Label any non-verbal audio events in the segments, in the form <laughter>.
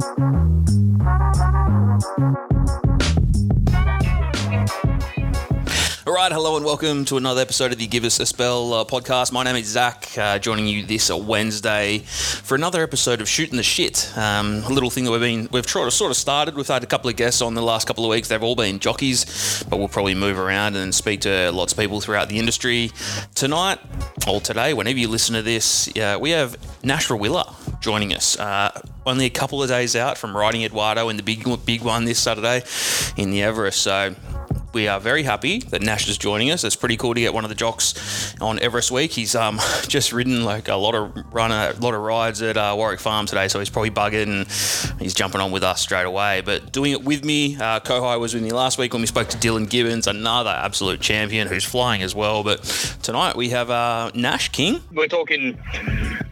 All right, hello and welcome to another episode of the Give Us a Spell uh, podcast. My name is Zach, uh, joining you this Wednesday for another episode of Shooting the Shit. Um, a little thing that we've been we've sort of sort of started. We've had a couple of guests on the last couple of weeks. They've all been jockeys, but we'll probably move around and speak to lots of people throughout the industry. Tonight or today, whenever you listen to this, uh, we have Nash Rawiller joining us. Uh, only a couple of days out from riding Eduardo in the big big one this Saturday in the Everest. So we are very happy that Nash is joining us. It's pretty cool to get one of the jocks on Everest Week. He's um, <laughs> just ridden like a lot of run a lot of rides at uh, Warwick Farm today, so he's probably bugging and he's jumping on with us straight away. But doing it with me, uh, Kohai was with me last week when we spoke to Dylan Gibbons, another absolute champion who's flying as well. But tonight we have uh, Nash King. We're talking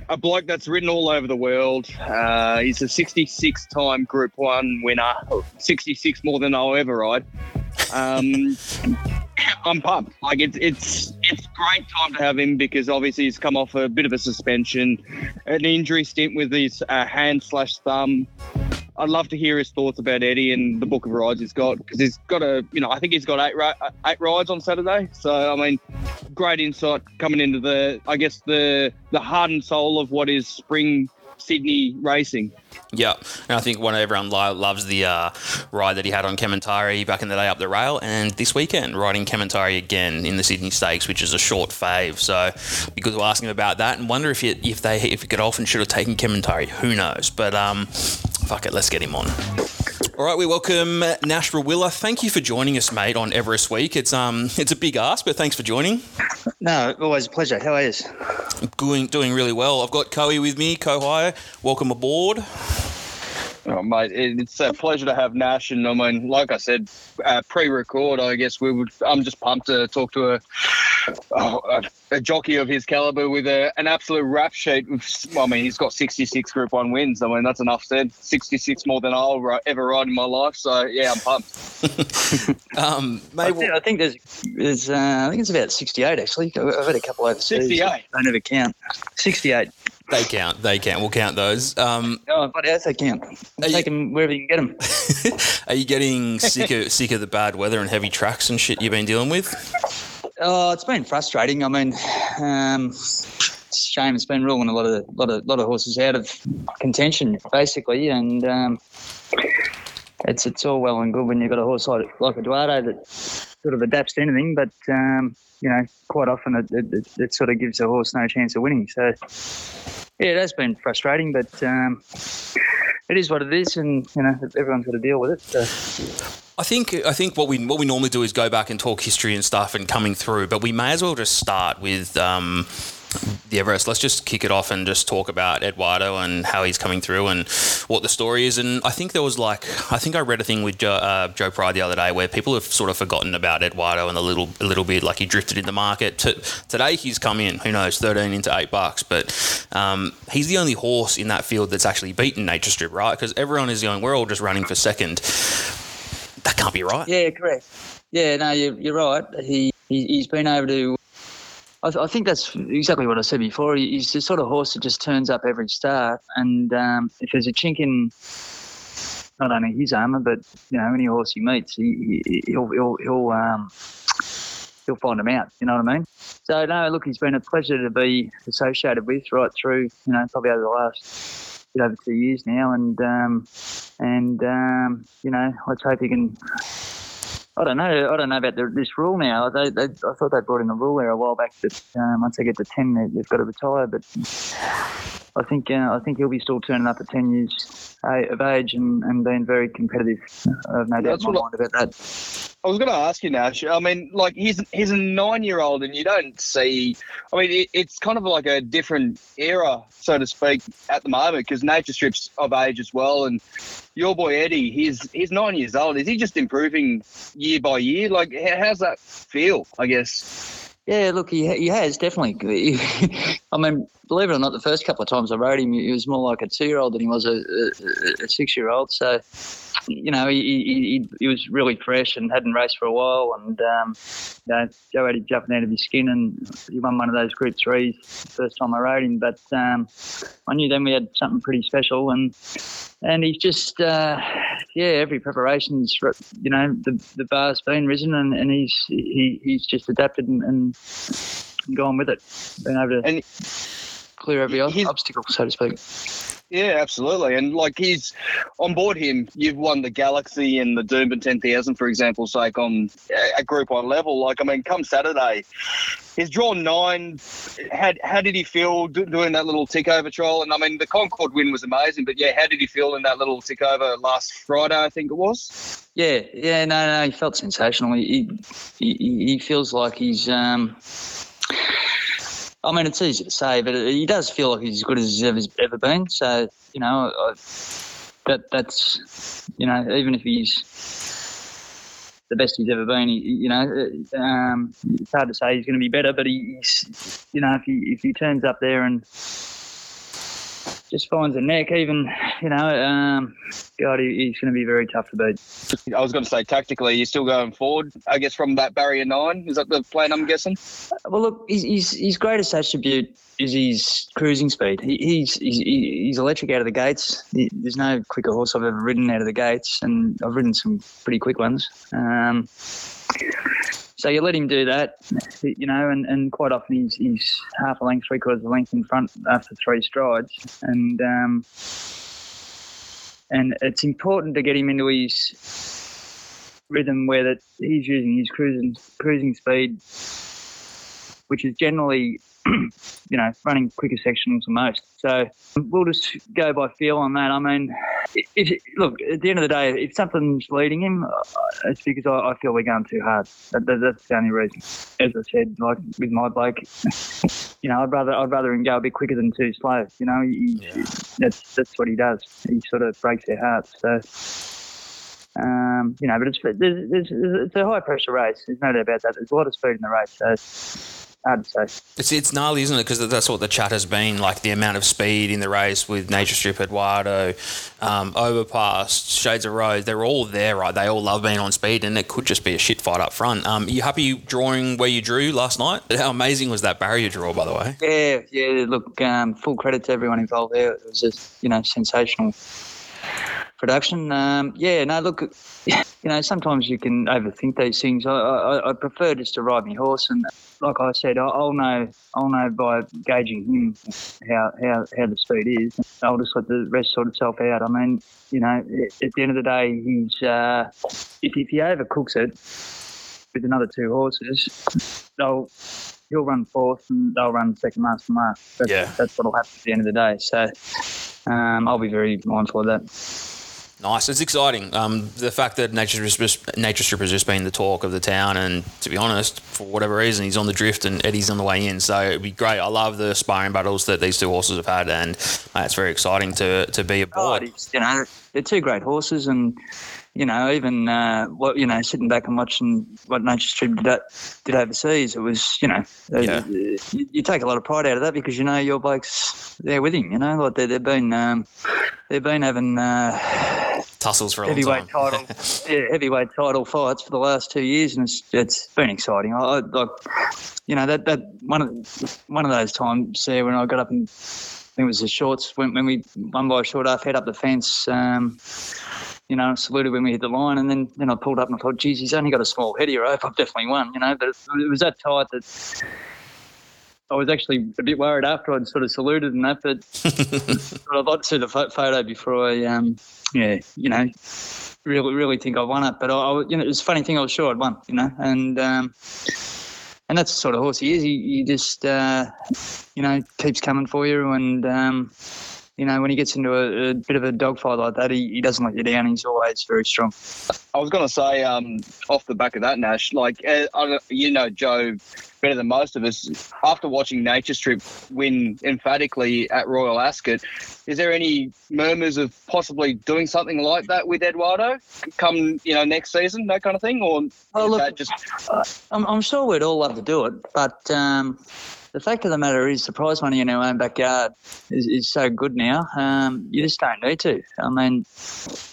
a bloke that's ridden all over the world. Uh, he's a 66 time Group 1 winner, 66 more than I'll ever ride. Um, I'm pumped. Like it's it's it's great time to have him because obviously he's come off a bit of a suspension, an injury stint with his uh, hand slash thumb. I'd love to hear his thoughts about Eddie and the book of rides he's got because he's got a you know I think he's got eight ra- eight rides on Saturday. So I mean, great insight coming into the I guess the the heart and soul of what is spring Sydney racing. Yeah, and I think one everyone lo- loves the uh, ride that he had on Kementari back in the day up the rail, and this weekend riding Kementari again in the Sydney Stakes, which is a short fave. So because we'll ask him about that and wonder if if they if often should have taken Kementari. Who knows? But um, fuck it, let's get him on. All right, we welcome Nash Rawiller. Thank you for joining us, mate, on Everest Week. It's um, it's a big ask, but thanks for joining. No, always a pleasure. How are you? Doing doing really well. I've got Koei with me. Kohai, welcome aboard. Oh, mate, it's a pleasure to have Nash, and I mean, like I said, uh, pre-record, I guess we would. I'm just pumped to talk to a oh, a, a, jockey of his caliber with a, an absolute rap sheet. I mean, he's got 66 Group One wins. I mean, that's enough said. 66 more than I'll ever ride in my life. So yeah, I'm pumped. <laughs> um, I, think, I think there's, there's uh, I think it's about 68 actually. I've had a couple overseas. 68. I never count. 68. They count. They count. We'll count those. Um, oh, but else they count. Take you, them wherever you can get them. <laughs> are you getting sick of sick of the bad weather and heavy tracks and shit you've been dealing with? Oh, it's been frustrating. I mean, um, it's a shame. It's been ruling a lot of lot of lot of horses out of contention, basically, and um, it's it's all well and good when you've got a horse like like Eduardo that sort of adapts to anything, but um, you know, quite often it, it, it, sort of gives a horse no chance of winning. So yeah, it has been frustrating, but um, it is what it is, and you know everyone's got to deal with it. So. I think I think what we what we normally do is go back and talk history and stuff and coming through, but we may as well just start with um, the Everest. Let's just kick it off and just talk about Eduardo and how he's coming through and what the story is. And I think there was like I think I read a thing with Joe, uh, Joe Pride the other day where people have sort of forgotten about Eduardo and a little a little bit like he drifted in the market. T- today he's come in, who knows, thirteen into eight bucks, but um, he's the only horse in that field that's actually beaten Nature Strip, right? Because everyone is going, we're all just running for second. That can't be right. Yeah, correct. Yeah, no, you're, you're right. He, he he's been able to I, I, think that's exactly what I said before. He's the sort of horse that just turns up every start, and um, if there's a chink in not only his armour, but you know any horse he meets, he, will he'll he'll um, he'll find them out. You know what I mean? So no, look, he's been a pleasure to be associated with right through. You know, probably over the last bit over two years now, and um, and um, you know, let's hope he can I don't know. I don't know about the, this rule now. They, they, I thought they brought in the rule there a while back that um, once they get to ten, they, have got to retire. But I think uh, I think he'll be still turning up at ten years of age and, and being very competitive. I have no doubt in my mind about that. I was going to ask you, Nash. I mean, like he's he's a nine-year-old, and you don't see. I mean, it, it's kind of like a different era, so to speak, at the moment because Nature Strip's of age as well, and your boy Eddie, he's he's nine years old. Is he just improving year by year? Like, how's that feel? I guess. Yeah, look, he he has definitely. <laughs> I mean, believe it or not, the first couple of times I rode him, he was more like a two-year-old than he was a, a, a six-year-old. So, you know, he, he, he was really fresh and hadn't raced for a while, and um, you know, Joe had him jumping out of his skin, and he won one of those Group Threes the first time I rode him. But um, I knew then we had something pretty special, and and he's just uh, yeah, every preparation's you know the the bar's been risen, and, and he's he, he's just adapted and, and gone with it, been able to. And clear every He's- obstacle, so to speak. Yeah, absolutely. And like he's on board him, you've won the Galaxy and the Doomben 10,000, for example, sake on a Group 1 level. Like, I mean, come Saturday, he's drawn nine. How, how did he feel doing that little tick over trial? And I mean, the Concorde win was amazing, but yeah, how did he feel in that little tick over last Friday, I think it was? Yeah, yeah, no, no, he felt sensational. He he, he, he feels like he's. Um, I mean, it's easy to say, but he does feel like he's as good as he's ever, been. So you know, I, that that's you know, even if he's the best he's ever been, he, you know, um, it's hard to say he's going to be better. But he, he's, you know, if he if he turns up there and just finds a neck, even you know, um, God, he, he's going to be very tough to beat. I was going to say tactically, you're still going forward, I guess, from that barrier nine. Is that the plan, I'm guessing? Well, look, his, his, his greatest attribute is his cruising speed. He, he's, he's he's electric out of the gates. He, there's no quicker horse I've ever ridden out of the gates, and I've ridden some pretty quick ones. Um, so you let him do that, you know, and, and quite often he's, he's half a length, three quarters of a length in front after three strides, and um, and it's important to get him into his rhythm where that he's using his cruising cruising speed, which is generally, <clears throat> you know, running quicker sectionals than most. So we'll just go by feel on that. I mean, if, look, at the end of the day, if something's leading him, uh, it's because I, I feel we're going too hard. That, that, that's the only reason. As I said, like with my bloke, <laughs> you know, I'd rather I'd rather him go a bit quicker than too slow. You know, he, Yeah. that's that's what he does. He sort of breaks their hearts. So. Um, you know, but it's there's, there's, it's a high pressure race. There's no doubt about that. There's a lot of speed in the race, so to say. It's it's gnarly, isn't it? Because that's what the chat has been like the amount of speed in the race with Nature Strip, Eduardo, um, Overpass, Shades of Rose. They're all there, right? They all love being on speed, and it could just be a shit fight up front. Um, you happy drawing where you drew last night? <laughs> How amazing was that barrier draw, by the way? Yeah, yeah. Look, um, full credit to everyone involved there. It was just, you know, sensational production. Um, yeah, no, look, you know, sometimes you can overthink these things. I, I, I prefer just to ride my horse, and like I said, I- I'll know, I'll know by gauging him how how, how the speed is. I'll just let the rest sort itself out. I mean, you know, at the end of the day, he's uh, if if he overcooks it with another two horses, they'll he'll run fourth and they'll run second last and last. That's, Yeah. that's what'll happen at the end of the day. So um, I'll be very mindful of that. Nice. It's exciting. Um, the fact that Nature Strip, Nature Strip has just been the talk of the town, and to be honest, for whatever reason, he's on the drift and Eddie's on the way in. So it'd be great. I love the sparring battles that these two horses have had, and uh, it's very exciting to to be Oh, aboard. it's, you know, they're two great horses, and you know, even uh, what you know, sitting back and watching what Nature Strip did, did overseas, it was you know, uh, Yeah. you, you take a lot of pride out of that because you know your blokes there with him. You know, like they, they've been um, they've been having. Uh, Tussles for a long time. title, <laughs> yeah, heavyweight title fights for the last two years, and it's it's been exciting. I, I like, you know, that that one of one of those times there when I got up and I think it was the shorts when, when we won by a short half head up the fence. Um, you know, saluted when we hit the line, and then then I pulled up and I thought, geez, he's only got a small head here. I hope I've definitely won. You know, but it, it was that tight that. I was actually a bit worried after I'd sort of saluted and that, but, but <laughs> I'd like to see the photo before I, um, yeah, you know, really, really think I won it. But I, I you know, it's a funny thing. I was sure I'd won, you know, and um, and that's the sort of horse he is. He, he just, uh, you know, keeps coming for you, and um, you know, when he gets into a, a bit of a dogfight like that, he, he doesn't let you down. He's always very strong. I was going to say, um, off the back of that, Nash, like, uh, I don't- you know, Joe better than most of us. After watching Nature Strip win emphatically at Royal Ascot, is there any murmurs of possibly doing something like that with Eduardo come, you know, next season, that kind of thing? Or Oh, look, that just I'm, I'm sure we'd all love to do it, but um, the fact of the matter is, the prize money in our own backyard is, is so good now. Um, you just don't need to. I mean,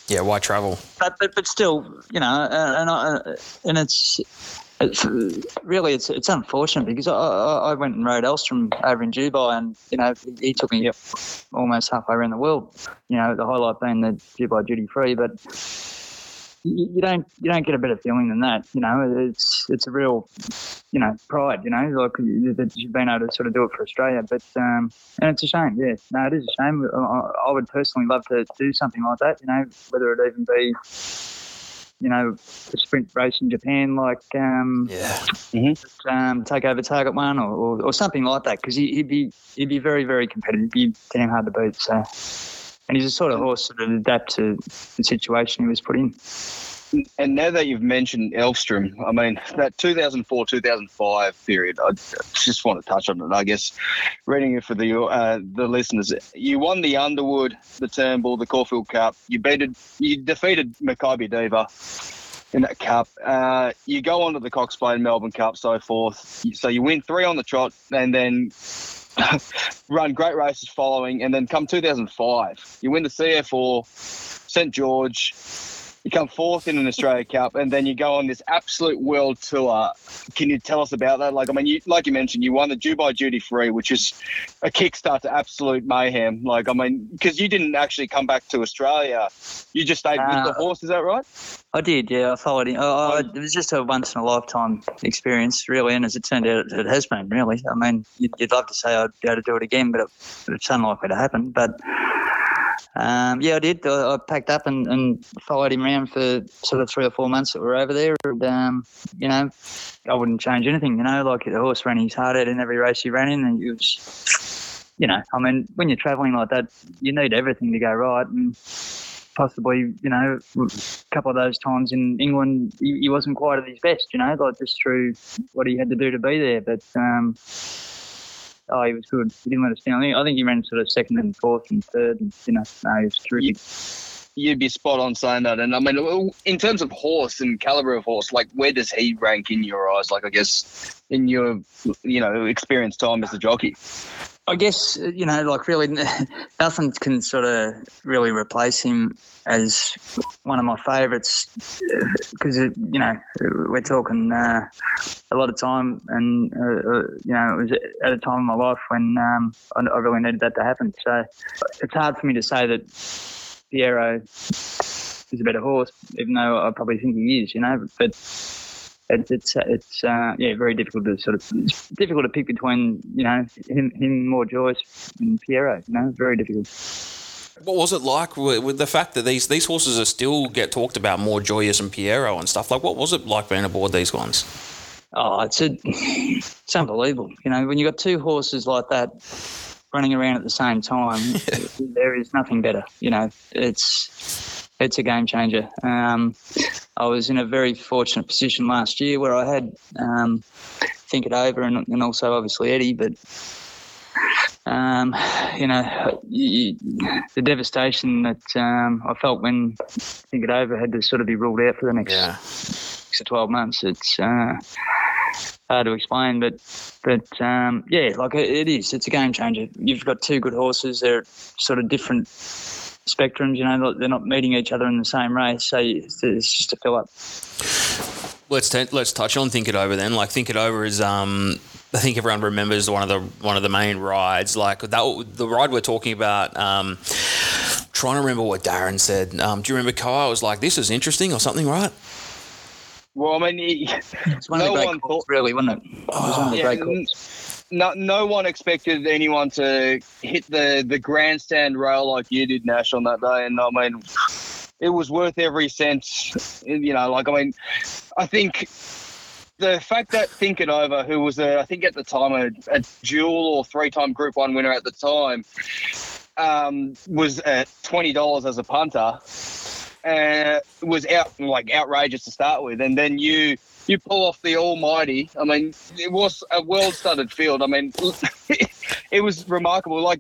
Yeah, why travel? but but, but still, you know, uh, and I, and it's. It's, really, it's it's unfortunate because I, I went and rode Elvstroem over in Dubai, and you know he took me almost halfway around the world. You know, the highlight being the Dubai duty free, but you, you don't you don't get a better feeling than that. You know, it's it's a real you know pride. You know, like that you've been able to sort of do it for Australia. But um, and it's a shame. Yeah, no, it is a shame. I, I would personally love to do something like that. You know, whether it even be you know a sprint race in Japan like um, Yeah. um, Takeover Target one or, or, or something like that because he, he'd be he'd be very very competitive. He'd be damn hard to beat. So, and he's a sort of horse that would adapt to the situation he was put in. And now that you've mentioned Elvstroem, I mean, that 2004 2005 period, I just want to touch on it. I guess reading it for the uh, the listeners, you won the Underwood, the Turnbull, the Caulfield Cup. You beated, you defeated Makybe Diva in that cup. Uh, you go on to the Cox Plate Melbourne Cup, so forth. So you win three on the trot, and then. <laughs> run great races following, and then come 2005, you win the C.F. Orr, St George, you come fourth in an Australia Cup, and then you go on this absolute world tour. Can you tell us about that? Like, I mean, you, like you mentioned, you won the Dubai Duty Free, which is a kickstart to absolute mayhem. Like, I mean, because you didn't actually come back to Australia, you just stayed with Uh, the horse. Is that right? I did, yeah. I followed him. Oh, I, it was just a once in a lifetime experience, really. And as it turned out, it has been, really. I mean, you'd, you'd love to say I'd be able to do it again, but it, it's unlikely to happen. But um, yeah, I did. I, I packed up and, and followed him around for sort of three or four months that we were over there. And, um, you know, I wouldn't change anything, you know, like the horse ran his heart out in every race he ran in. And it was, you know, I mean, when you're travelling like that, you need everything to go right. And possibly, you know, a couple of those times in England, he, he wasn't quite at his best, you know, like just through what he had to do to be there. But, um, oh, he was good. He didn't let us down. I think, he ran sort of second and fourth and third. And, you know, no, he was terrific. You'd be spot on saying that. And I mean, in terms of horse and caliber of horse, like, where does he rank in your eyes? Like, I guess in your, you know, experience time as a jockey. I guess uh, you know, like really, <laughs> nothing can sort of really replace him as one of my favourites because you know we're talking uh, a lot of time, and uh, uh, you know it was at a time in my life when um, I, I really needed that to happen. So it's hard for me to say that Pierro is a better horse, even though I probably think he is. You know, but it's it's it's uh, yeah very difficult to sort of it's difficult to pick between you know him him More Joyous and Pierro. You know, very difficult. What was it like with, with the fact that these these horses are still get talked about more joyous and Pierro and stuff? Like, what was it like being aboard these ones? Oh, it's a, it's unbelievable. You know, when you've got two horses like that running around at the same time, <laughs> there is nothing better. You know, it's it's a game changer. Um, I was in a very fortunate position last year where I had um, think it over and, and also obviously Eddie, but um, you know, you, the devastation that um, I felt when think it over had to sort of be ruled out for the next Yeah. six to twelve months. It's uh, hard to explain, but but um, yeah, like it, it is. It's a game changer. You've got two good horses. They're sort of different spectrums. You know, they're not meeting each other in the same race, so it's, it's just a fill up. Let's t- let's touch on Think It Over then. Like Think It Over is um I think everyone remembers one of the one of the main rides. Like that the ride we're talking about. Um, trying to remember what Darren said. Um, do you remember Kyle was like, "This is interesting" or something, right? Well, I mean, It's one of No the great one calls, thought- really, wasn't it? It was one of the Yeah, great n- calls. No, no one expected anyone to hit the, the grandstand rail like you did, Nash, on that day. And I mean, it was worth every cent. You know, like, I mean, I think the fact that Think It Over, who was, a, I think at the time, a, a dual or three time Group 1 winner at the time, um, was at twenty dollars as a punter, uh, was out like outrageous to start with, and then you you pull off the almighty. I mean, it was a well-studded field. I mean, <laughs> it was remarkable. Like,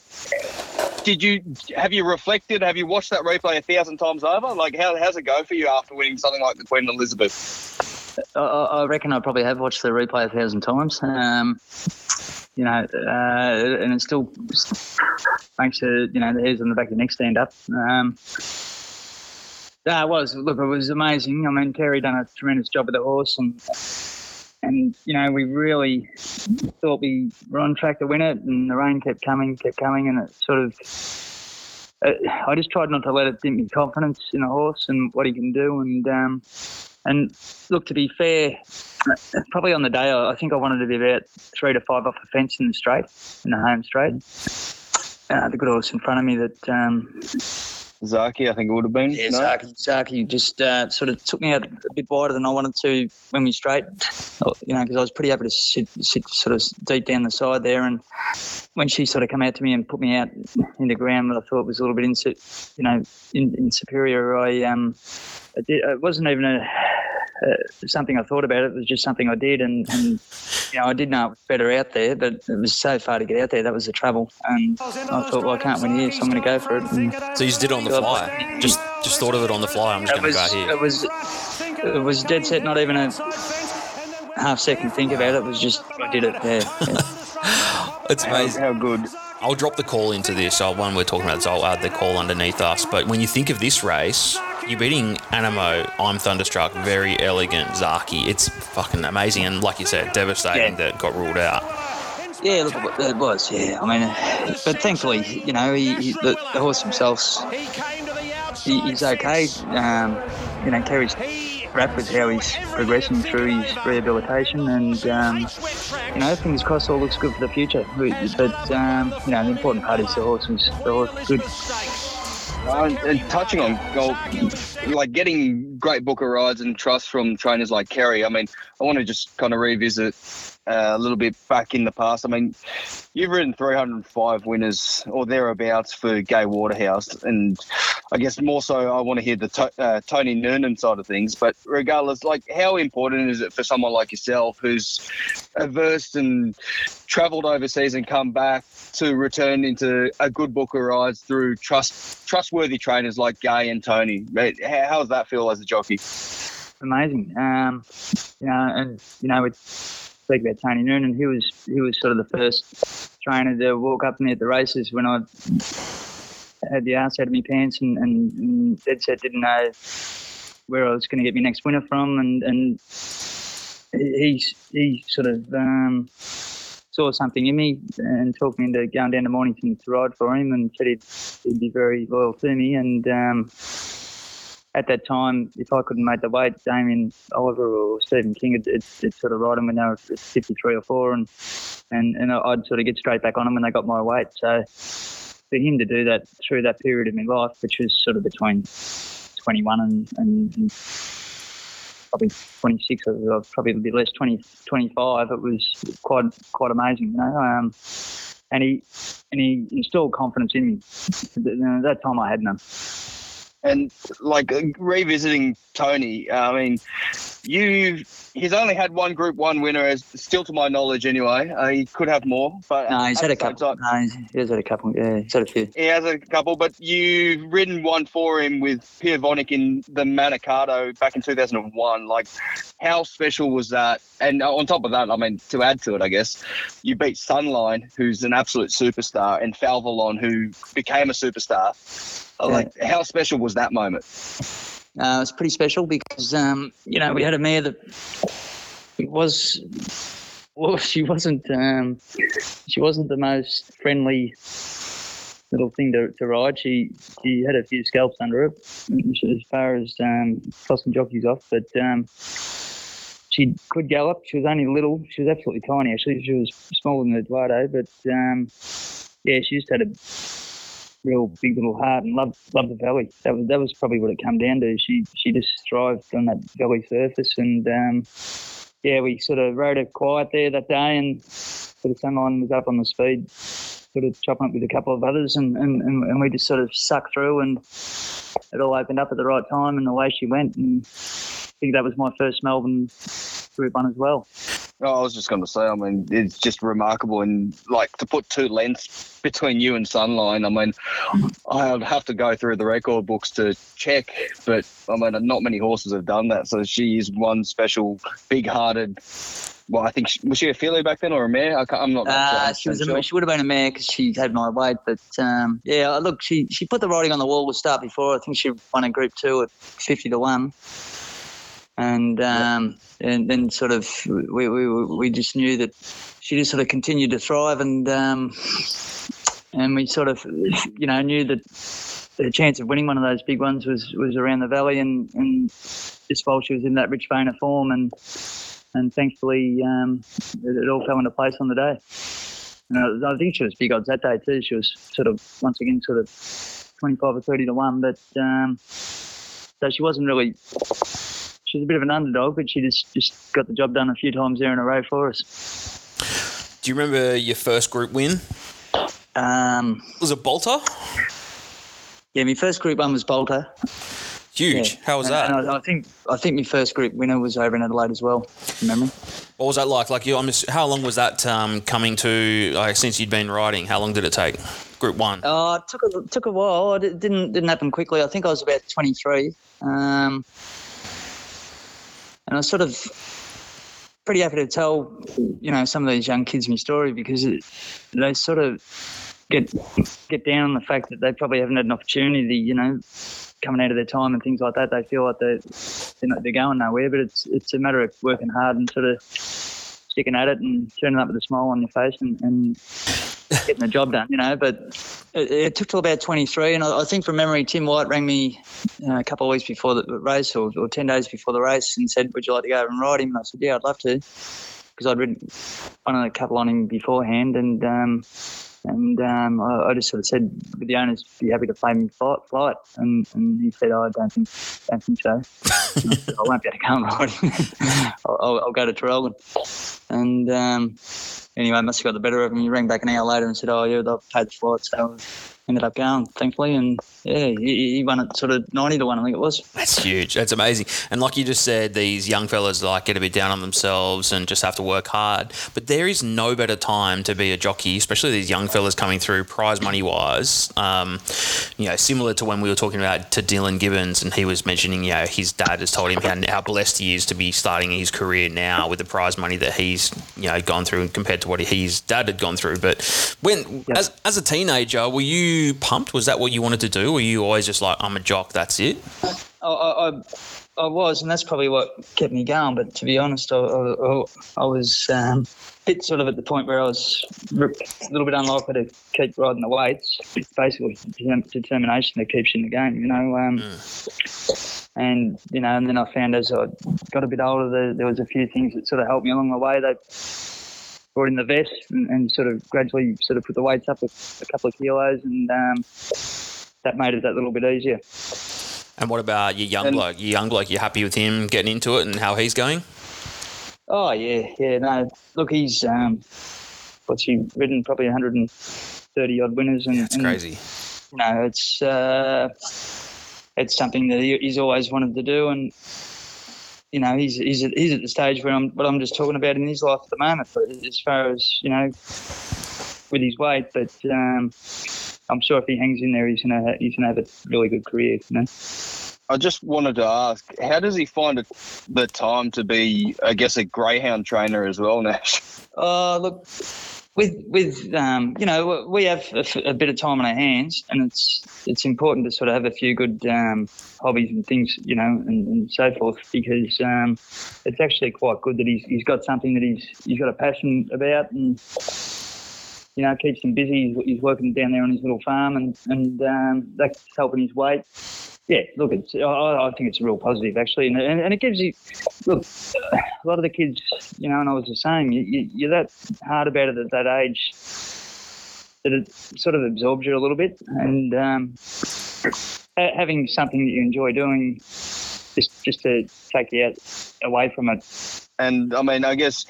did you have you reflected? Have you watched that replay a thousand times over? Like, how how's it go for you after winning something like the Queen Elizabeth? I, I reckon I probably have watched the replay a thousand times. Um, you know, uh, and it still makes the you know the hairs on the back of the neck stand up. Um, yeah, it was. Look, it was amazing. I mean, Terry done a tremendous job with the horse, and and you know we really thought we were on track to win it, and the rain kept coming, kept coming, and it sort of. I just tried not to let it dim my confidence in the horse and what he can do, and um, and look to be fair, probably on the day I think I wanted to be about three to five off the fence in the straight, in the home straight. Uh, the good horse in front of me that um, Zaaki, I think it would have been. yeah, no? Zaaki, Zaaki just uh, sort of took me out a bit wider than I wanted to when we straight, you know, because I was pretty happy to sit, sit sort of deep down the side there. And when she sort of come out to me and put me out in the ground, that I thought was a little bit, insu- you know, in, in superior, I um, it wasn't even a, uh, something I thought about. It was just something I did, and, and you know, I did know it was better out there, but it was so far to get out there. That was the trouble, and I thought, well, I can't win here, so I'm going to go for it. And, So you just did it on the fly. Just just thought of it on the fly. I'm just going to go here. it was, it was dead set. Not even a half second think about it. It was just I did it. Yeah, yeah. <laughs> It's amazing. how good. I'll drop the call into this. So one we're talking about, so I'll add the call underneath us. But when you think of this race, you're beating Anamoe, I'm Thunderstruck, Verry Elleegant, Zaaki. It's fucking amazing. And like you said, devastating Yeah. that got ruled out. Yeah, look, it- it was. Yeah, I mean, but thankfully, you know, he, he, the, the horse himself, he, he's okay. Um, you know, Kerry's wrapped with how he's progressing through his rehabilitation, and um, you know, fingers crossed, all looks good for the future. But um, you know, the important part is the horse was the horse was good. And touching on gold, like getting great booker rides and trust from trainers like Kerry. I mean, I want to just kind of revisit uh, a little bit back in the past. I mean, you've ridden 305 winners or thereabouts for Gay Waterhouse, and I guess more so, I want to hear the to- uh, Tony Noonan side of things. But regardless, like, how important is it for someone like yourself who's averse and travelled overseas and come back to return into a good book of rides through trust trustworthy trainers like Gay and Tony. How, does that feel as a jockey? amazing. Um, you know, and you know, we speak about Tony Noonan. He was he was sort of the first trainer to walk up to me at the races when I had the ass out of my pants and, and, and dead set didn't know where I was going to get my next winner from, and and he he sort of. Um, Saw something in me and talked me into going down to Mornington to ride for him, and said he'd, he'd be very loyal to me. And um, at that time, if I couldn't make the weight, Damien Oliver or Stephen King would, would, would sort of ride them when they were 53 or 4, and, and, and I'd sort of get straight back on them when they got my weight. So for him to do that through that period of my life, which was sort of between 21 and, and, and probably 26, or or probably a bit less, 20, 25, it was quite quite amazing, you know. Um, and he and he instilled confidence in me. At that time, I had none. And like revisiting Tony, I mean, you he's only had one Group One winner, as still to my knowledge, anyway. Uh, he could have more, but No, he's had a couple. time- No, he's- he has had a couple. Yeah, he's had a few. He has a couple, but you've ridden one for him with Piavonic in the Manikato back in 2001. Like, how special was that? And on top of that, I mean, to add to it, I guess, you beat Sunline, who's an absolute superstar, and Falvelon, who became a superstar. Uh, Yeah. Like, how special was that moment? Uh, it was pretty special because um, you know we had a mare that was well she wasn't um, she wasn't the most friendly little thing to, to ride. She she had a few scalps under her as far as um, tossing jockeys off, but um, she could gallop. She was only little. She was absolutely tiny. Actually, she was smaller than Eduardo, but um, yeah, she just had a real big little heart and loved loved the valley. That was that was probably what it come down to. She she just thrived on that valley surface, and um, yeah, we sort of rode her quiet there that day, and sort of sunline was up on the speed, sort of chopping up with a couple of others, and, and, and, and we just sort of sucked through, and it all opened up at the right time, and the way she went, and I think that was my first Melbourne Group One as well. Oh, I was just going to say, I mean, it's just remarkable. And like to put two lengths between you and Sunline, I mean, I'd have to go through the record books to check, but I mean, not many horses have done that. So she is one special, big hearted. Well, I think she, was she a filly back then or a mare? I am not. Uh, she was. A, she would have been a mare because she had my weight. But um, yeah, look, she she put the writing on the wall to start before. I think she won a Group Two at fifty to one and um, and then sort of we, we we just knew that she just sort of continued to thrive, and um, and we sort of you know knew that the chance of winning one of those big ones was was around the valley, and and just while she was in that rich vein of form, and and thankfully um, it, it, all fell into place on the day. And I, I think she was big odds that day too. She was sort of once again sort of twenty five or thirty to one, but um, so she wasn't really she was a bit of an underdog, but she just just got the job done a few times there in a row for us. Do you remember your first group win? Um, was it Bolter? Yeah, my first group one was Bolter. Huge. Yeah. How was that? I, I, think I think my first group winner was over in Adelaide as well. Remember? What was that like? Like you, I'm just, how long was that um, coming to? Like, since you'd been riding, how long did it take? Group one. Oh, it took a took a while. It didn't didn't happen quickly. I think I was about 23. Um, and I was sort of pretty happy to tell, you know, some of these young kids my story because it, they sort of get get down on the fact that they probably haven't had an opportunity, you know, coming out of their time and things like that. They feel like they're they're, not, they're going nowhere, but it's it's a matter of working hard and sort of sticking at it and turning up with a smile on your face and, and getting the job done, you know. But it, it, took till about 23, and I, I, think from memory, Tim White rang me uh, a couple of weeks before the race, or, or 10 days before the race, and said, "Would you like to go and ride him?" And I said, "Yeah, I'd love to," because I'd ridden of the couple on him beforehand, and um, and um, I, I, just sort of said, "Would the owners be happy to pay me flight?" flight? And, and he said, oh, "I don't think, don't think so. I, said, I won't be able to come ride. <laughs> I'll, I'll, go to Traralgon." And um, anyway, must have got the better of him. He rang back an hour later and said, "Oh, yeah, they'll pay the flight." So ended up going, thankfully, and yeah, he, he, won it sort of ninety to one, I think it was. That's huge. That's amazing. And like you just said, these young fellas like get a bit down on themselves and just have to work hard. But there is no better time to be a jockey, especially these young fellas coming through prize money wise. Um, you know, similar to when we were talking about to Dylan Gibbons, and he was mentioning, you know, his dad has told him how, how blessed he is to be starting his career now with the prize money that he's you know gone through and compared to what his dad had gone through. But when yep. as as a teenager, were you pumped? Was that what you wanted to do? Were you always just like, I'm a jock, that's it? I, I, I was, and that's probably what kept me going. But to be honest, I, I, I was um, bit sort of at the point where I was a little bit unlikely to keep riding the weights. It's basically determination that keeps you in the game, you know. Um, mm. And you know, and then I found as I got a bit older, there, there was a few things that sort of helped me along the way. They brought in the vest and, and, sort of gradually sort of put the weights up a, a couple of kilos, and um, that made it that little bit easier. And what about your young and, bloke? Your young bloke, you happy with him getting into it and how he's going? Oh yeah, yeah. No, look, he's um, what's he ridden? Probably 130 odd winners, and that's crazy. You know, it's uh, it's something that he, he's always wanted to do, and you know, he's he's at, he's at the stage where I'm what I'm just talking about in his life at the moment. But as far as you know, with his weight, but um, I'm sure if he hangs in there, he's gonna he's gonna have a really good career. You know. I just wanted to ask, how does he find it, the time to be, I guess, a greyhound trainer as well, Nash? Uh, look, with with um, you know we have a, a, bit of time on our hands, and it's it's important to sort of have a few good um, hobbies and things, you know, and, and so forth, because um, it's actually quite good that he's he's got something that he's he's got a passion about, and you know keeps him busy. He's, he's working down there on his little farm, and and um, that's helping his weight yeah, look, it's, I, I, think it's a real positive actually, and, and, and, it gives you look a lot of the kids, you know, and I was the same. You, you, are that hard about it at that age that it sort of absorbs you a little bit, and um, having something that you enjoy doing just just to take you out away from it And I mean, I guess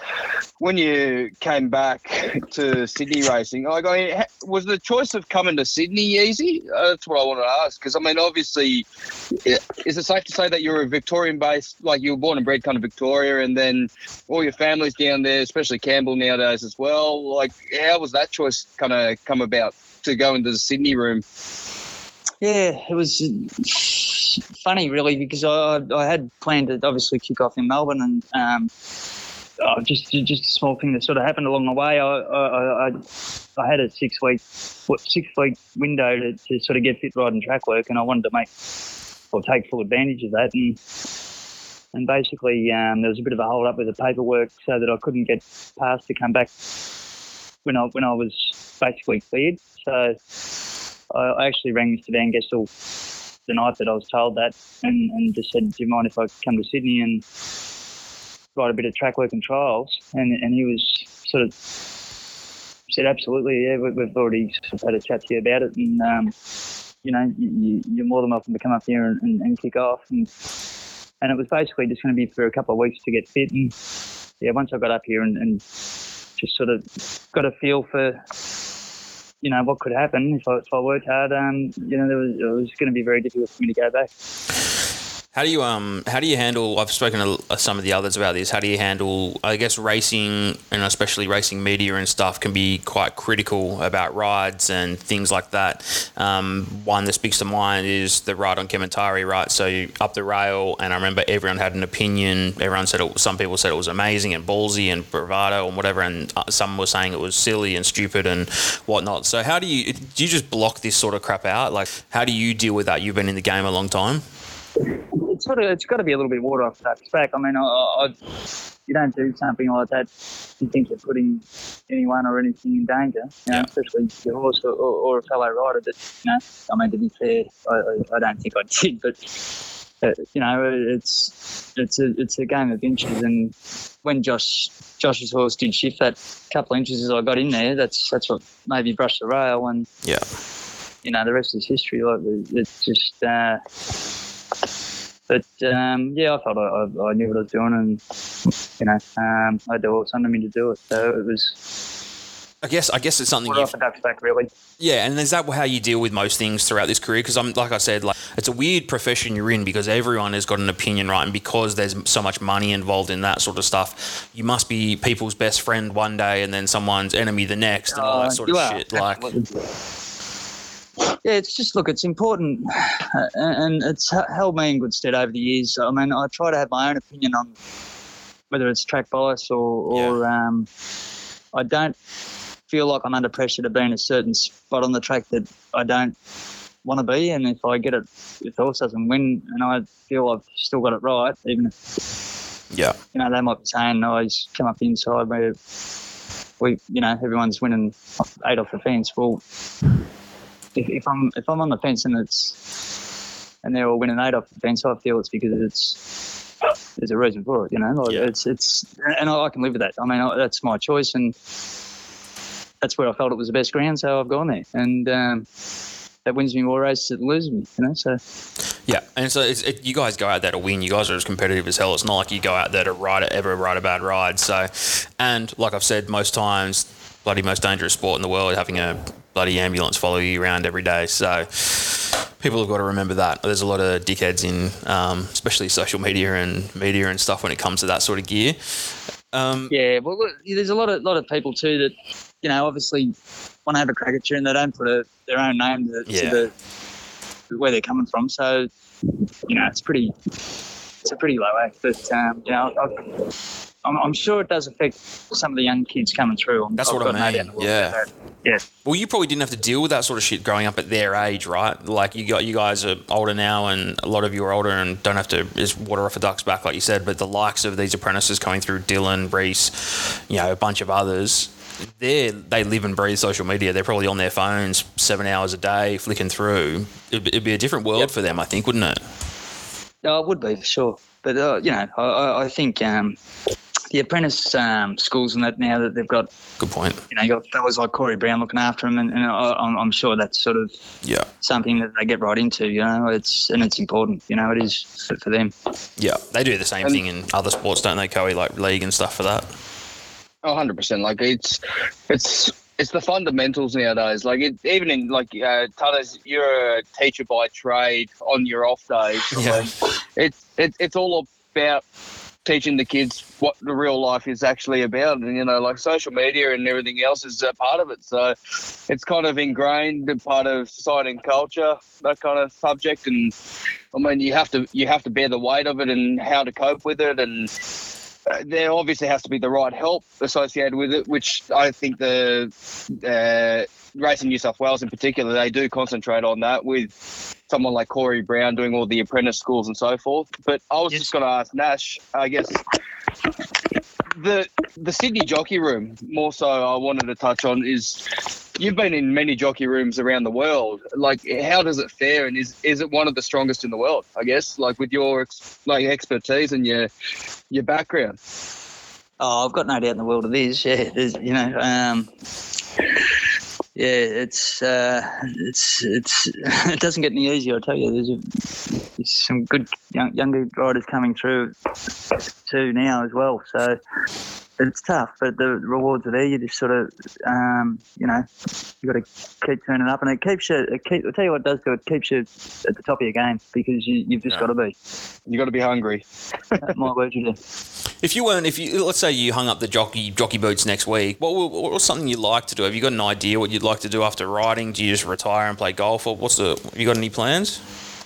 when you came back to Sydney racing, like, I mean, was the choice of coming to Sydney easy? Uh, that's what I want to ask. Because I mean, obviously, is it safe to say that you're a Victorian based, like you were born and bred kind of Victoria, and then all your family's down there, especially Campbell nowadays as well? Like, how was that choice kind of come about to go into the Sydney room? Yeah, it was funny, really, because I, I had planned to obviously kick off in Melbourne, and um, oh, just just a small thing that sort of happened along the way. I I, I, I had a six week what, six week window to, to sort of get fit riding track work, and I wanted to make or take full advantage of that. And and basically, um, there was a bit of a hold up with the paperwork, so that I couldn't get past to come back when I when I was basically cleared. So I actually rang Mr. Van Gestel the night that I was told that, and, and just said, "Do you mind if I come to Sydney and write a bit of track work and trials?" And and he was sort of said, "Absolutely, yeah, we've already had a chat to you about it, and um, you know, you, are more than welcome to come up here and, and, and kick off." And, and it was basically just going to be for a couple of weeks to get fit. And yeah, once I got up here and, and just sort of got a feel for you know what could happen if I, if I worked hard. Um, you know, there was, it was going to be very difficult for me to go back. How do you um how do you handle? I've spoken to some of the others about this. How do you handle? I guess racing and especially racing media and stuff can be quite critical about rides and things like that. Um, one that speaks to mind is the ride on Kementari, right? So you up the rail, and I remember everyone had an opinion. Everyone said it, some people said it was amazing and ballsy and bravado and whatever, and uh, some were saying it was silly and stupid and whatnot. So how do you do? You just block this sort of crap out? Like how do you deal with that? You've been in the game a long time it's sort of it's got to be a little bit water off that back. I mean, I, I, you don't do something like that you think you're putting anyone or anything in danger, you know, yeah. especially your horse or, or, or, a fellow rider. That you know, I mean, to be fair, I, I don't think I did, but uh, you know, it's it's a it's a game of inches, and when Josh Josh's horse did shift that couple of inches as I got in there, that's that's what maybe brushed the rail, and yeah, you know, the rest is history. Like it's just. Uh, but um, yeah, I felt I, I, knew what I was doing, and you know, um, I had horse under me to do it. So it was. I guess I guess it's something. Ducks back, really. Yeah, and is that how you deal with most things throughout this career? Because I'm like I said, like it's a weird profession you're in because everyone has got an opinion, right? And because there's so much money involved in that sort of stuff, you must be people's best friend one day and then someone's enemy the next, and all that uh, sort of shit. Like. Yeah, it's just look, it's important, and it's held me in good stead over the years. I mean, I try to have my own opinion on whether it's track bias or, or yeah. um, I don't feel like I'm under pressure to be in a certain spot on the track that I don't want to be. And if I get it, if the horse doesn't win, and I feel I've still got it right, even if yeah, you know, they might be saying, "No, he's come up the inside where we, you know, everyone's winning eight off the fence." Well, if, if I'm if I'm on the fence and it's and they're all winning eight off the fence, I feel it's because it's there's a reason for it. You know, like yeah. it's it's and I, can live with that. I mean, I, that's my choice, and that's where I felt it was the best ground, so I've gone there, and um, that wins me more races than loses me. You know, so. Yeah, and so it, you guys go out there to win. You guys are as competitive as hell. It's not like you go out there to ride ever ride a bad ride. So, and like I've said, most times, bloody most dangerous sport in the world, having a bloody ambulance follow you around every day. So people have got to remember that. There's a lot of dickheads in, um, especially social media and media and stuff when it comes to that sort of gear. Um, yeah, well, look, there's a lot of lot of people too that, you know, obviously want to have a crack at you and they don't put a, their own name to, yeah. to the where they're coming from. So, you know, it's pretty, it's a pretty low act. But um, you know, I've, I'm, I'm, sure it does affect some of the young kids coming through. That's I've what I mean. Yeah. Yeah. Well, you probably didn't have to deal with that sort of shit growing up at their age, right? Like you got you guys are older now, and a lot of you are older and don't have to just water off a duck's back, like you said. But the likes of these apprentices coming through, Dylan, Reese, you know, a bunch of others. They they live and breathe social media. They're probably on their phones seven hours a day, flicking through. It'd, it'd be a different world yep. for them, I think, wouldn't it? No, it would be for sure. But uh, you know, I, I think um, the apprentice um, schools and that now that they've got Good point. you know you got fellas like Corey Brown looking after them, and, and I, I'm, I'm sure that's sort of Yeah. something that they get right into. You know, it's and it's important. You know, it is for, for them. Yeah. They do the same And- thing in other sports, don't they, Coey? Like league and stuff for that. Oh, 100%. Like it's it's it's the fundamentals nowadays. Like it, even in like uh, Tadas, you're a teacher by trade on your off days. Yeah. It's it, it's all about teaching the kids what the real life is actually about, and you know, like social media and everything else is a part of it. So it's kind of ingrained and part of society and culture, that kind of subject. And I mean, you have to you have to bear the weight of it and how to cope with it and uh, there obviously has to be the right help associated with it, which I think the uh, Racing New South Wales in particular, they do concentrate on that with someone like Corey Brown doing all the apprentice schools and so forth. But I was Yes. just going to ask Nash, I guess. The the Sydney jockey room, more so, I wanted to touch on is you've been in many jockey rooms around the world. Like, how does it fare, and is is it one of the strongest in the world? I guess, like with your like expertise and your your background. Oh, I've got no doubt in the world it is. Yeah, there's, you know, um, yeah, it's uh, it's it's <laughs> it doesn't get any easier. I tell you, there's, a, there's some good young, younger riders coming through too now as well. So it's tough, but the rewards are there. You just sort of, um, you know, you got to keep turning up, and it keeps you. It keep, I'll tell you what it does do. It keeps you at the top of your game because you, you've just Yeah. got to be. You got to be hungry. My word, you do. <laughs> If you weren't, if you let's say you hung up the jockey jockey boots next week, what, wa- what was something you'd like to do? Have you got an idea what you'd like to do after riding? Do you just retire and play golf, or what's the? Have you got any plans?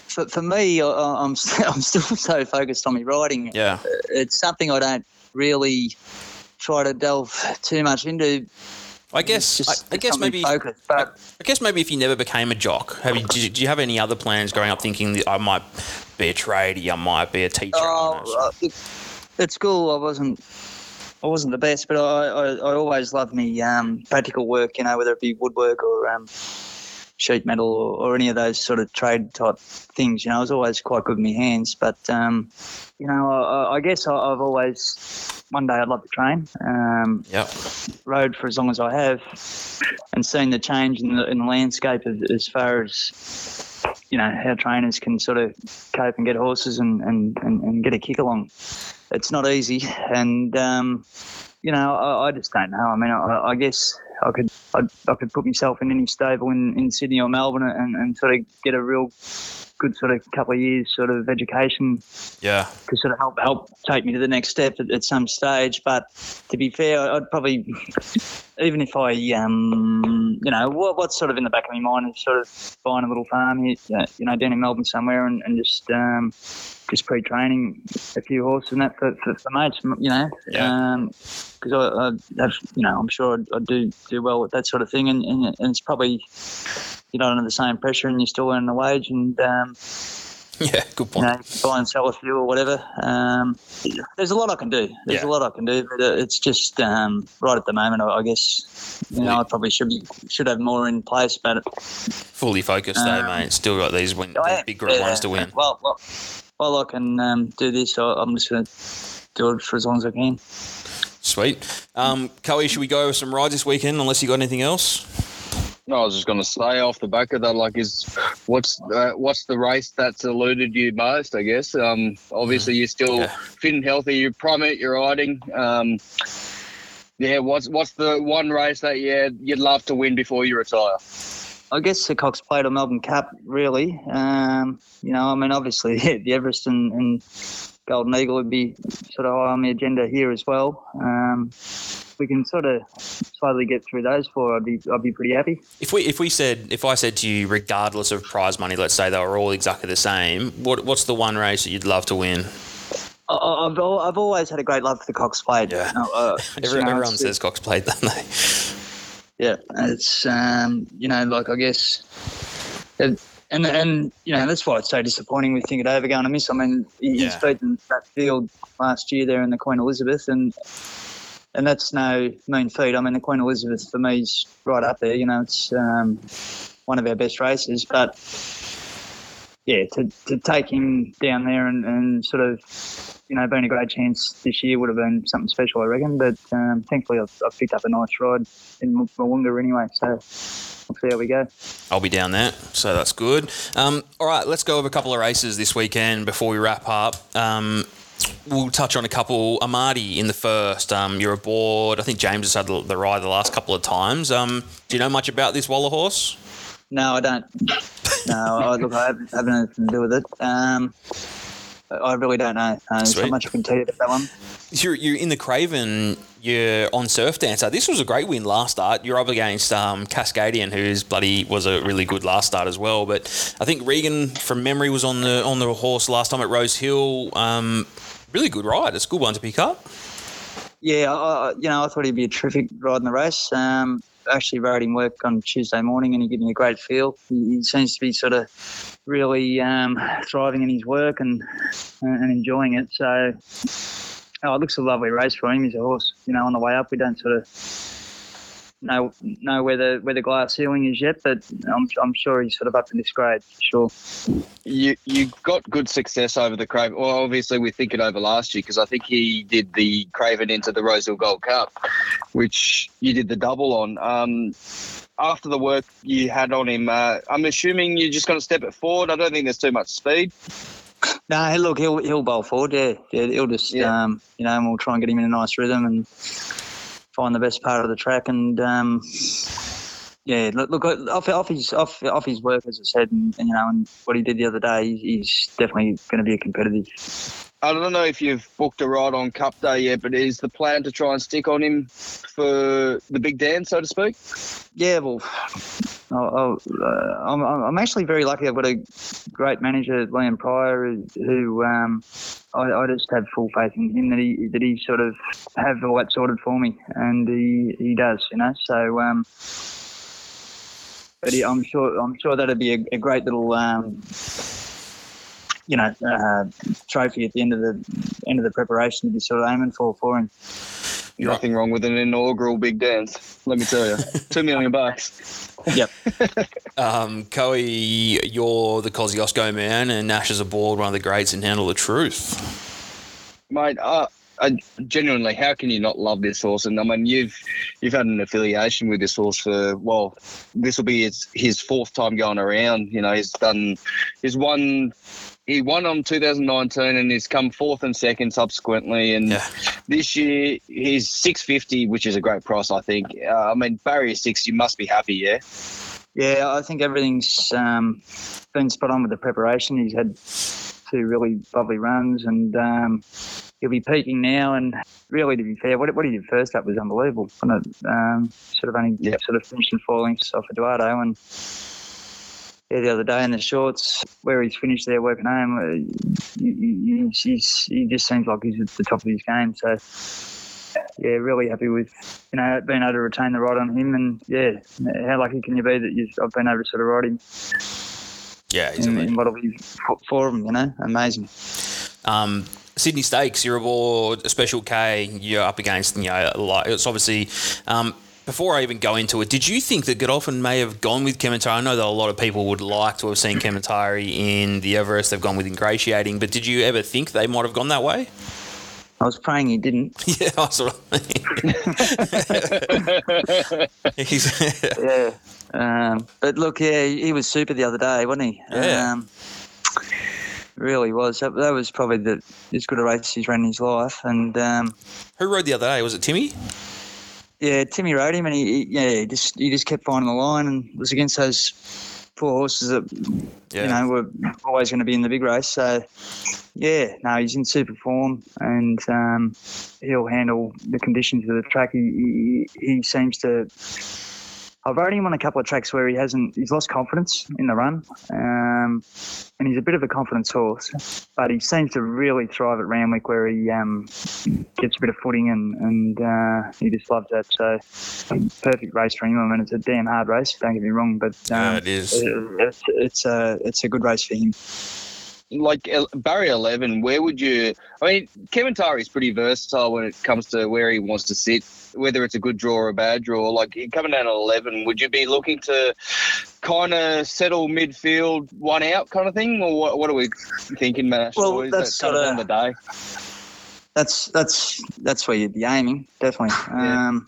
For, for me, I, I'm <laughs> I'm still so focused on my riding. Yeah, It's something I don't really try to delve too much into. I guess. Just I, I guess maybe. focused. But I guess maybe if you never became a jock, have you? Did you, do you have any other plans growing up? Thinking that I might be a tradie, I might be a teacher. I oh, uh, at school, I wasn't. I wasn't the best, but I, I, I always loved me um, practical work. You know, whether it be woodwork or um, sheet metal or, or any of those sort of trade type things. You know, I was always quite good with my hands. But um, you know, I, I- guess I, I've always one day I'd love to train. Um, Yep. rode for as long as I have, and seen the change in the, in the landscape as, as far as you know how trainers can sort of cope and get horses and, and, and, and get a kick along. It's not easy, and um, you know I, I just don't know. I mean, I, I guess I could I, I could put myself in any stable in, in Sydney or Melbourne and, and sort of get a real good sort of couple of years sort of education Yeah. to sort of help help take me to the next step at, at some stage. But to be fair, I'd probably even if I um you know what what's sort of in the back of my mind is sort of buying a little farm here, uh, you know, down in Melbourne somewhere, and, and just um just pre-training a few horses and that for, for, for mates, you know, Yeah. because I, I have, you know, I'm sure I, I do do well with that sort of thing, and, and, and it's probably you're not under the same pressure, and you're still earning a wage, and um, <laughs> Yeah. Good you point. know, buy and sell a few or whatever. Um, there's a lot I can do. There's Yeah. a lot I can do, but uh, it's just um, right at the moment. I, I guess you know I probably should be should have more in place. But Fully focused, though, Um, mate. Still got these, win- am, big yeah. ones to win. Well, well, while I can um, do this, I, I'm just going to do it for as long as I can. Sweet. Um, Coey, should we go with some rides this weekend? Unless you got anything else. No, I was just going to say off the back of that, like, is what's uh, what's the race that's eluded you most? I guess. Um, obviously, you're still Yeah. fit and healthy. You're primate. You're riding. Um, yeah. What's what's the one race that yeah you'd love to win before you retire? I guess the Cox Plate or Melbourne Cup, really. Um, you know, I mean, obviously <laughs> the Everest and, and Golden Eagle would be sort of high on the agenda here as well. Um, we can sort of slowly get through those four. I'd be I'd be pretty happy. If we if we said if I said to you, regardless of prize money, let's say they were all exactly the same, what what's the one race that you'd love to win? I've I've always had a great love for the Cox Plate. Yeah. Uh, uh, <laughs> Every, you know, everyone says Cox Plate, don't they? Yeah, it's um, you know, like I guess, it, and and you know that's why it's so disappointing with Think It Over going to miss. I mean, he- he's Yeah. beaten that field last year there in the Queen Elizabeth, and and that's no mean feat. I mean, the Queen Elizabeth for me is right up there. You know, it's um, one of our best races, but yeah, to, to take him down there and, and sort of you know, been a great chance this year would have been something special, I reckon. But um, thankfully, I've, I've picked up a nice ride in Mo'unga anyway. So we'll see how we go. I'll be down there, so that's good. Um, all right, let's go over a couple of races this weekend before we wrap up. Um, we'll touch on a couple. Amadi in the first. Um, you're aboard. I think James has had the, ride the last couple of times. Um, do you know much about this Waller horse? No, I don't. No, I, look, I haven't, haven't anything to do with it. I really don't know. Uh, Sweet. not much I can tell you about that one. You're, you're in the Craven. You're on Surf Dancer. This was a great win last start. You're up against um, Cascadian, who's bloody was a really good last start as well. But I think Regan, from memory, was on the on the horse last time at Rose Hill. Um, really good ride. It's a good one to pick up. Yeah, I, I- you know, I thought he'd be a terrific ride in the race. Um, actually rode him work on Tuesday morning, and he gave me a great feel. He, he seems to be sort of really um, thriving in his work and and enjoying it. So, oh, it looks a lovely race for him. He's a horse, you know, on the way up. We don't sort of know know where the where the glass ceiling is yet, but I'm I'm sure he's sort of up in this grade sure. You you got good success over the Craven. Well, obviously we Think It Over last year because I think he did the Craven into the Rosehill Gold Cup, which you did the double on. Um, after the work you had on him, uh, I'm assuming you're just going to step it forward. I don't think there's too much speed. No, hey, look, he'll he'll bowl forward. Yeah, yeah, he'll just Yeah. um, you know, and we'll try and get him in a nice rhythm and find the best part of the track. And um, yeah, look, look off, off his off off his work, as I said, and, you know, and what he did the other day, he's definitely going to be a competitive. I don't know if you've booked a ride on Cup Day yet, but is the plan to try and stick on him for the big dance, so to speak? Yeah, well, I'll, I'll, uh, I'm, I'm actually very lucky. I've got a great manager, Liam Pryor, who- who um, I, I just have full faith in him that he that he sort of have all that sorted for me, and he, he does, you know. So, um, but I'm sure I'm sure that'd be a, a great little. Um, you know, uh, trophy at the end of the end of the preparation to be sort of aiming for for him. You're Nothing wrong with an inaugural big dance. Let me tell you, <laughs> two million bucks. Yep. <laughs> Um, Coe, you're the Kosciuszko man, and Nash is aboard one of the greats in Handle the Truth. mate. Uh, I, genuinely, how can you not love this horse? And I mean, you've you've had an affiliation with this horse for well, this will be his, his fourth time going around. You know, he's done, he's won. He won on 2019 and he's come fourth and second subsequently. And Yeah. this year he's 650, which is a great price, I think. Uh, I mean, barrier six, you must be happy, yeah. Yeah, I think everything's um, been spot on with the preparation. He's had two really lovely runs, and um, he'll be peaking now. And really, to be fair, what, what he did first up was unbelievable. Of, um, sort of only Yep. sort of finished in four lengths off Eduardo, and yeah, the other day in the shorts where he's finished there working home, uh, he, he, he's, he's, he just seems like he's at the top of his game. So. Yeah, really happy with you know being able to retain the ride on him, and yeah, how lucky can you be that you've I've been able to sort of ride him Yeah, he's in, amazing. in what'll be for him, you know, amazing. Um, Sydney Stakes, you're aboard a Special K. You're up against, you know, like it's obviously. Um, before I even go into it, did you think that Godolphin may have gone with Kementari? I know that a lot of people would like to have seen Kementari in the Everest. They've gone with Ingratiating, but did you ever think they might have gone that way? I was praying he didn't. <laughs> yeah, I sort of. He's- Yeah, um, but look, yeah, he he was super the other day, wasn't he? Yeah. Um, really was. That, that was probably the as good a race he's ran in his life, and um, Who rode the other day? Was it Timmy? yeah, Timmy rode him, and he, he yeah, he just he just kept finding the line, and was against those poor horses that Yeah. you know were always going to be in the big race. So yeah, no, he's in super form, and um, he'll handle the conditions of the track. He, he he seems to. I've rode won a couple of tracks where he hasn't. He's lost confidence in the run, um, and he's a bit of a confidence horse. But he seems to really thrive at Randwick, where he um, gets a bit of footing, and and uh, he just loves that. So perfect race for him. I mean, it's a damn hard race. Don't get me wrong, but um, Yeah, it is. It's, it's a it's a good race for him. Like barrier 11 where would you i mean kevin is pretty versatile when it comes to where he wants to sit whether it's a good draw or a bad draw like coming down at 11 would you be looking to kind of settle midfield one out kind of thing or what, what are we thinking man Well, is that's that kind of on the day that's that's that's where you'd be aiming, definitely. Yeah. Um,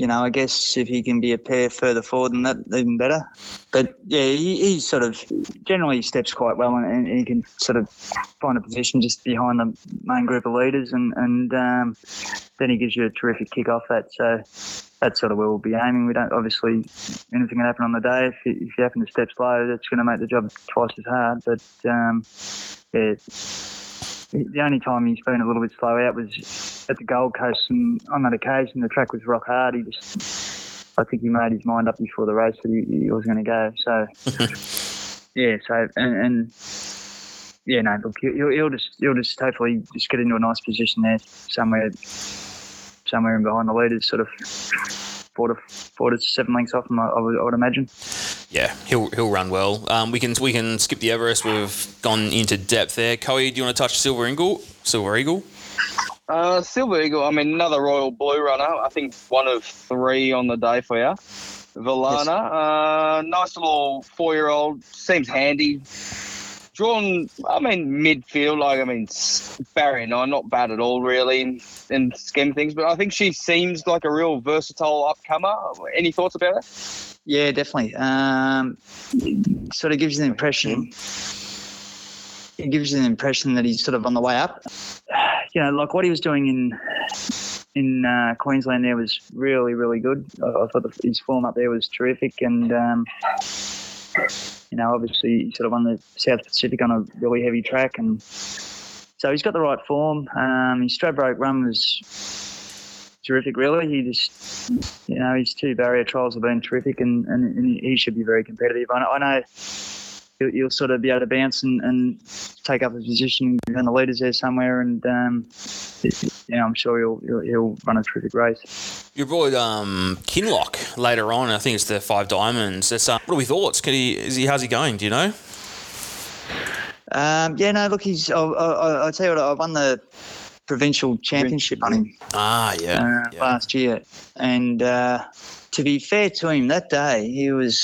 you know, I guess if he can be a pair further forward than that, even better. But yeah, he, he sort of generally steps quite well, and, and he can sort of find a position just behind the main group of leaders, and and um, then he gives you a terrific kick off that. So that's sort of where we'll be aiming. We don't obviously anything can happen on the day. If you, if you happen to step slow, that's going to make the job twice as hard. But um, yeah, the only time he's been a little bit slow out was at the Gold Coast, and on that occasion the track was rock hard. He just, I think he made his mind up before the race that he, he was going to go. So <laughs> yeah, so and, and yeah, no, look, he'll, he'll just he'll just hopefully just get into a nice position there somewhere, somewhere in behind the leaders, sort of four to four to seven lengths off him, I, I, would, I would imagine. Yeah, he'll he'll run well. Um, we can we can skip the Everest. We've gone into depth there. Coe, do you want to touch Silver Eagle? Silver Eagle. Uh, Silver Eagle, I mean, another Royal Blue runner. I think one of three on the day for you. Valana, uh, nice little four year old, seems handy. Drawn, I mean, midfield, like, I mean, barrier nine, not bad at all, really, in, in scheme things, but I think she seems like a real versatile upcomer. Any thoughts about her? Yeah, definitely. Um, sort of gives you the impression. It gives you the impression that he's sort of on the way up. <sighs> You know, like what he was doing in in uh, Queensland there was really, really good. I, I thought the, his form up there was terrific, and um, you know, obviously sort of on the South Pacific on a really heavy track, and so he's got the right form. Um, his Stradbroke run was terrific, really. He just you know, his two barrier trials have been terrific, and, and, and he should be very competitive. I know, I know he'll, he'll sort of be able to bounce and, and take up a position and the leaders there somewhere, and um, you know, I'm sure he'll, he'll he'll run a terrific race. You brought um, Kinlock later on. I think it's the Five Diamonds. Uh, what are we thoughts? Can he? Is he? How's he going? Do you know? Um, yeah, no, look, he's. I, I, I tell you what, I won the provincial championship on him Ah, yeah. uh, yeah. last year, and uh, to be fair to him, that day he was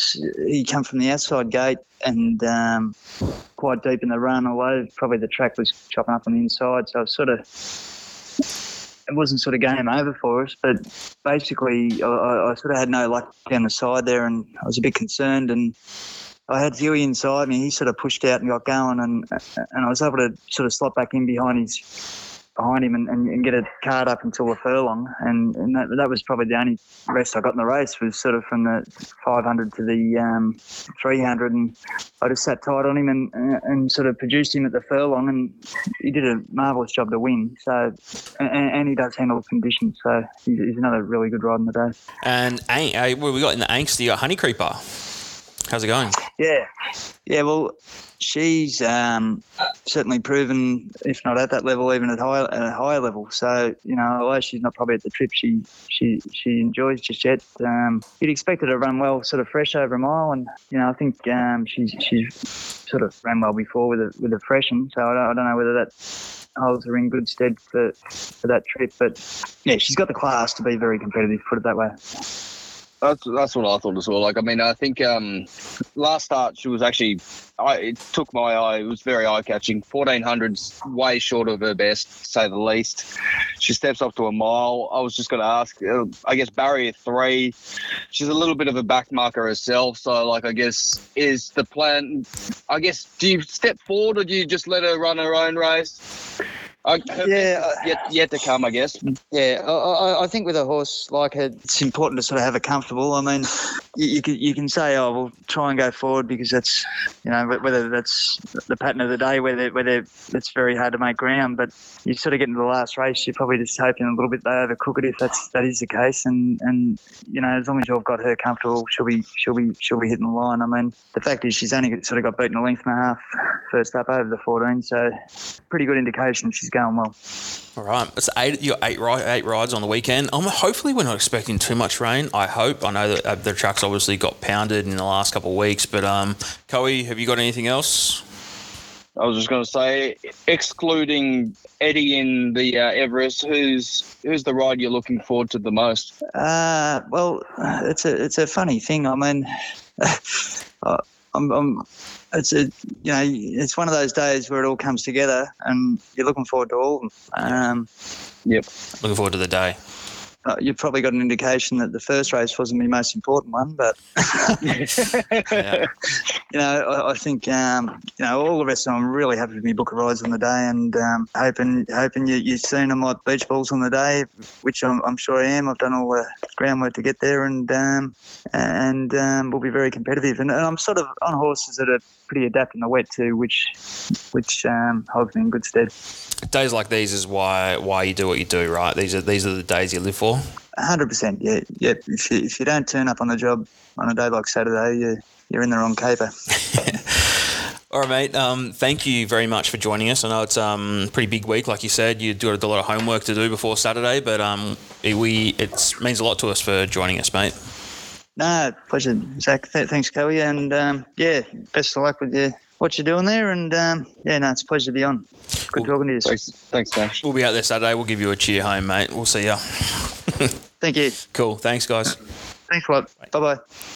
he come from the outside gate and um, quite deep in the run, although probably the track was chopping up on the inside, so it was sort of it wasn't sort of game over for us. But basically, I, I I sort of had no luck down the side there, and I was a bit concerned and. I had Huey inside me. He sort of pushed out and got going, and and I was able to sort of slot back in behind his behind him and, and, and get a card up until the furlong. And, and that, that was probably the only rest I got in the race was sort of from the 500 to the um, 300. And I just sat tight on him and, and, and sort of produced him at the furlong. And he did a marvellous job to win. So, and, he does handle the conditions. So he's, he's another really good ride in the day. And uh, we got in the angst, you got Honey Creeper. How's it going? Yeah, yeah. Well, she's um, certainly proven, if not at that level, even at high at a higher level. So you know, although she's not probably at the trip she she she enjoys just yet, um, you'd expect her to run well, sort of fresh over a mile. And you know, I think um, she's she's sort of ran well before with a with a freshen. So I don't, I don't know whether that holds her in good stead for for that trip. But yeah, she's got the class to be very competitive. Put it that way. That's that's what I thought as well. Like, I mean, I think um, last start she was actually, I, it took my eye. It was very eye catching. Fourteen hundreds, way short of her best, to say the least. She steps up to a mile. I was just going to ask. Uh, I guess barrier three. She's a little bit of a back marker herself. So, like, I guess is the plan. I guess do you step forward or do you just let her run her own race? I, Yeah, uh, yet, yet to come, I guess. Yeah, I, I, think with a horse like her, it's important to sort of have it comfortable. I mean, you, you, can, you can say, oh, we'll try and go forward because that's, you know, whether that's the pattern of the day, whether whether it's very hard to make ground. But you sort of get into the last race, you're probably just hoping a little bit they overcook it if that's that is the case. And and you know, as long as you've got her comfortable, she'll be she'll be she'll be hitting the line. I mean, the fact is she's only sort of got beaten a length and a half first up over the 14, so pretty good indication she's going well. All right, it's eight. You got eight eight rides on the weekend. Um, hopefully, we're not expecting too much rain. I hope. I know that uh, the trucks obviously got pounded in the last couple of weeks, but um, Coe, have you got anything else? I was just going to say, excluding Eddie in the uh, Everest, who's who's the ride you're looking forward to the most? Uh, well, it's a it's a funny thing. I mean, I- <laughs> I'm, I'm it's a you know it's one of those days where it all comes together, and you're looking forward to all of them. Um, Looking forward to the day. Uh, you've probably got an indication that the first race wasn't the most important one, but Yeah. <laughs> you know, I, I think um, you know all the rest of them. I'm really happy with my book of rides on the day, and um, hoping hoping you, you've seen them like beach balls on the day, which I'm, I'm sure I am. I've done all the groundwork to get there, and um, and um, we'll be very competitive. And, and I'm sort of on horses that are pretty adept in the wet too, which which um, holds me in good stead. Days like these is why why you do what you do, right? These are these are the days you live for. Hundred percent. Yeah, yeah. If you if you don't turn up on the job on a day like Saturday, you you're in the wrong caper. <laughs> All right, mate. Um, thank you very much for joining us. I know it's um, a pretty big week, like you said. You do have a lot of homework to do before Saturday, but um, it, we it means a lot to us for joining us, mate. No, pleasure, Zach. Th- thanks, Kelly, and um, yeah, best of luck with your what you're doing there. And um, yeah, no, it's a pleasure to be on. Good Cool. talking to you. Thanks, thanks, Nash. We'll be out there Saturday. We'll give you a cheer home, mate. We'll see ya. Thank you. Cool. Thanks, guys. Thanks a lot. Bye bye.